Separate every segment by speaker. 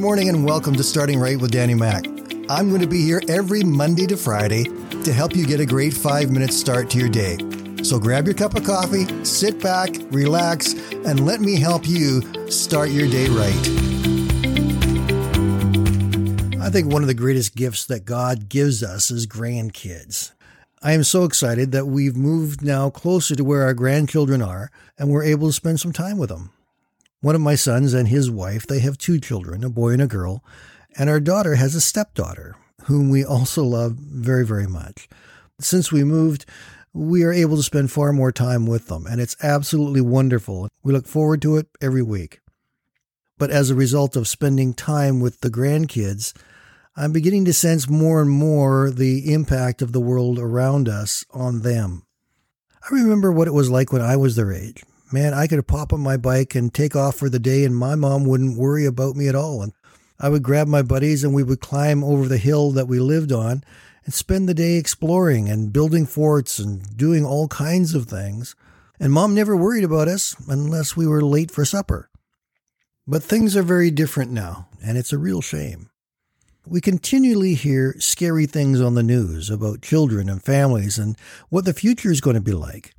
Speaker 1: morning and welcome to Starting Right with Danny Mac. I'm going to be here every Monday to Friday to help you get a great five minute start to your day. So grab your cup of coffee, sit back, relax, and let me help you start your day right. I think one of the greatest gifts that God gives us is grandkids. I am so excited that we've moved now closer to where our grandchildren are and we're able to spend some time with them. One of my sons and his wife, they have two children, a boy and a girl, and our daughter has a stepdaughter, whom we also love very, very much. Since we moved, we are able to spend far more time with them, and it's absolutely wonderful. We look forward to it every week. But as a result of spending time with the grandkids, I'm beginning to sense more and more the impact of the world around us on them. I remember what it was like when I was their age man, I could pop on my bike and take off for the day, and my mom wouldn't worry about me at all. And I would grab my buddies and we would climb over the hill that we lived on and spend the day exploring and building forts and doing all kinds of things. And mom never worried about us unless we were late for supper. But things are very different now, and it's a real shame. We continually hear scary things on the news about children and families and what the future is going to be like.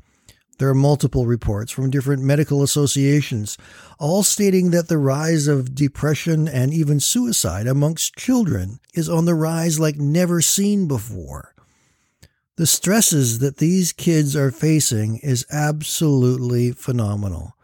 Speaker 1: There are multiple reports from different medical associations, all stating that the rise of depression and even suicide amongst children is on the rise like never seen before. The stresses that these kids are facing is absolutely phenomenal.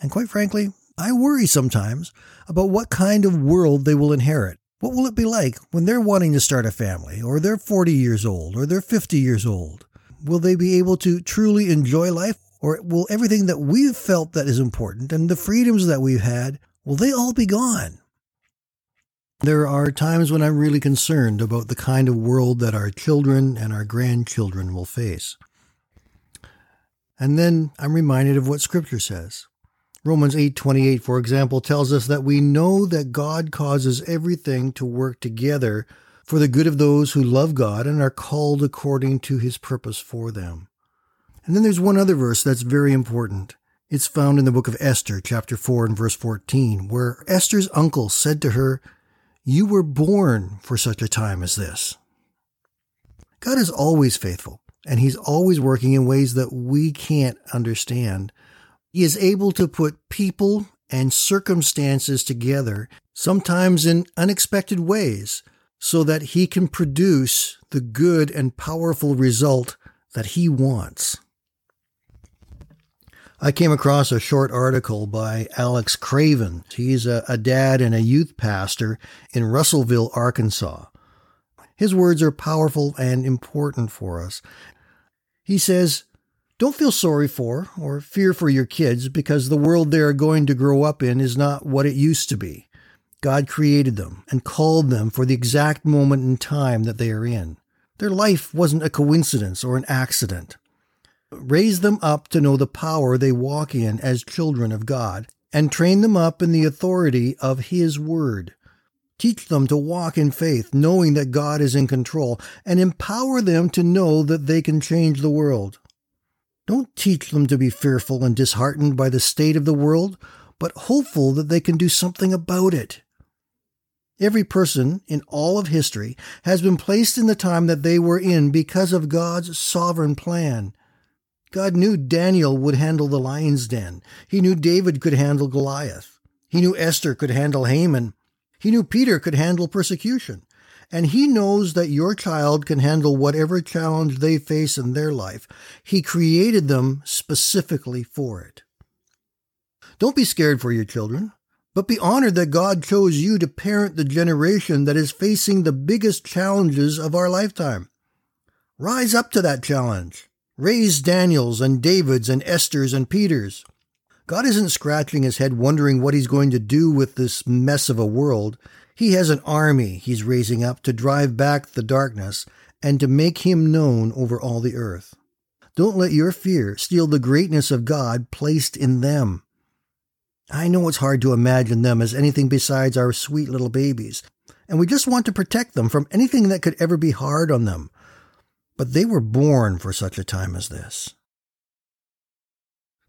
Speaker 1: And quite frankly, I worry sometimes about what kind of world they will inherit. What will it be like when they're wanting to start a family, or they're 40 years old, or they're 50 years old? Will they be able to truly enjoy life? Or will everything that we've felt that is important and the freedoms that we've had, will they all be gone? There are times when I'm really concerned about the kind of world that our children and our grandchildren will face. And then I'm reminded of what scripture says. Romans 8:28 for example tells us that we know that God causes everything to work together for the good of those who love God and are called according to his purpose for them. And then there's one other verse that's very important. It's found in the book of Esther, chapter 4 and verse 14, where Esther's uncle said to her, You were born for such a time as this. God is always faithful, and He's always working in ways that we can't understand. He is able to put people and circumstances together, sometimes in unexpected ways, so that he can produce the good and powerful result that he wants. I came across a short article by Alex Craven. He's a, a, dad and a youth pastor in Russellville, Arkansas. His words are powerful and important for us. He says, Don't feel sorry for or fear for your kids because the world they are going to grow up in is not what it used to be. God created them and called them for the exact moment in time that they are in. Their life wasn't a coincidence or an accident. Raise them up to know the power they walk in as children of God, and train them up in the authority of His Word. Teach them to walk in faith, knowing that God is in control, and empower them to know that they can change the world. Don't teach them to be fearful and disheartened by the state of the world, but hopeful that they can do something about it. Every person in all of history has been placed in the time that they were in because of God's sovereign plan. God knew Daniel would handle the lion's den. He knew David could handle Goliath. He knew Esther could handle Haman. He knew Peter could handle persecution. And he knows that your child can handle whatever challenge they face in their life. He created them specifically for it. Don't be scared for your children. But be honored that God chose you to parent the generation that is facing the biggest challenges of our lifetime. Rise up to that challenge. Raise Daniels and Davids and Esthers and Peters. God isn't scratching his head wondering what he's going to do with this mess of a world. He has an army he's raising up to drive back the darkness and to make him known over all the earth. Don't let your fear steal the greatness of God placed in them. I know it's hard to imagine them as anything besides our sweet little babies, and we just want to protect them from anything that could ever be hard on them. But they were born for such a time as this.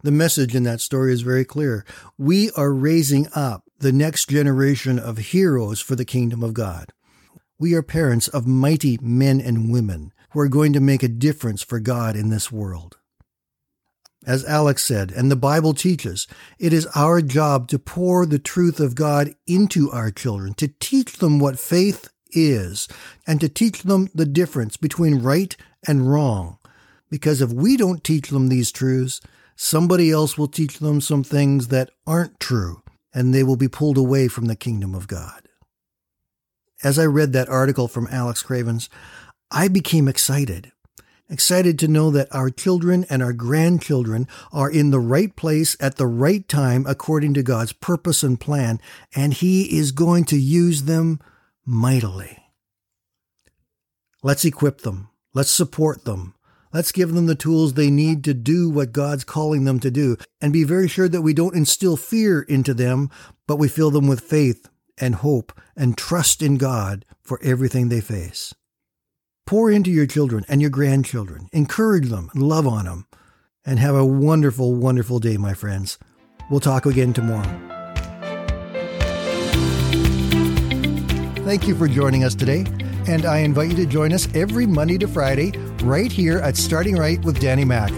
Speaker 1: The message in that story is very clear. We are raising up the next generation of heroes for the kingdom of God. We are parents of mighty men and women who are going to make a difference for God in this world. As Alex said, and the Bible teaches, it is our job to pour the truth of God into our children, to teach them what faith is, and to teach them the difference between right and wrong. Because if we don't teach them these truths, somebody else will teach them some things that aren't true, and they will be pulled away from the kingdom of God. As I read that article from Alex Cravens, I became excited. Excited to know that our children and our grandchildren are in the right place at the right time according to God's purpose and plan, and He is going to use them mightily. Let's equip them. Let's support them. Let's give them the tools they need to do what God's calling them to do and be very sure that we don't instill fear into them, but we fill them with faith and hope and trust in God for everything they face. Pour into your children and your grandchildren, encourage them, love on them, and have a wonderful, wonderful day, my friends. We'll talk again tomorrow. Thank you for joining us today, and I invite you to join us every Monday to Friday right here at Starting Right with Danny Mack.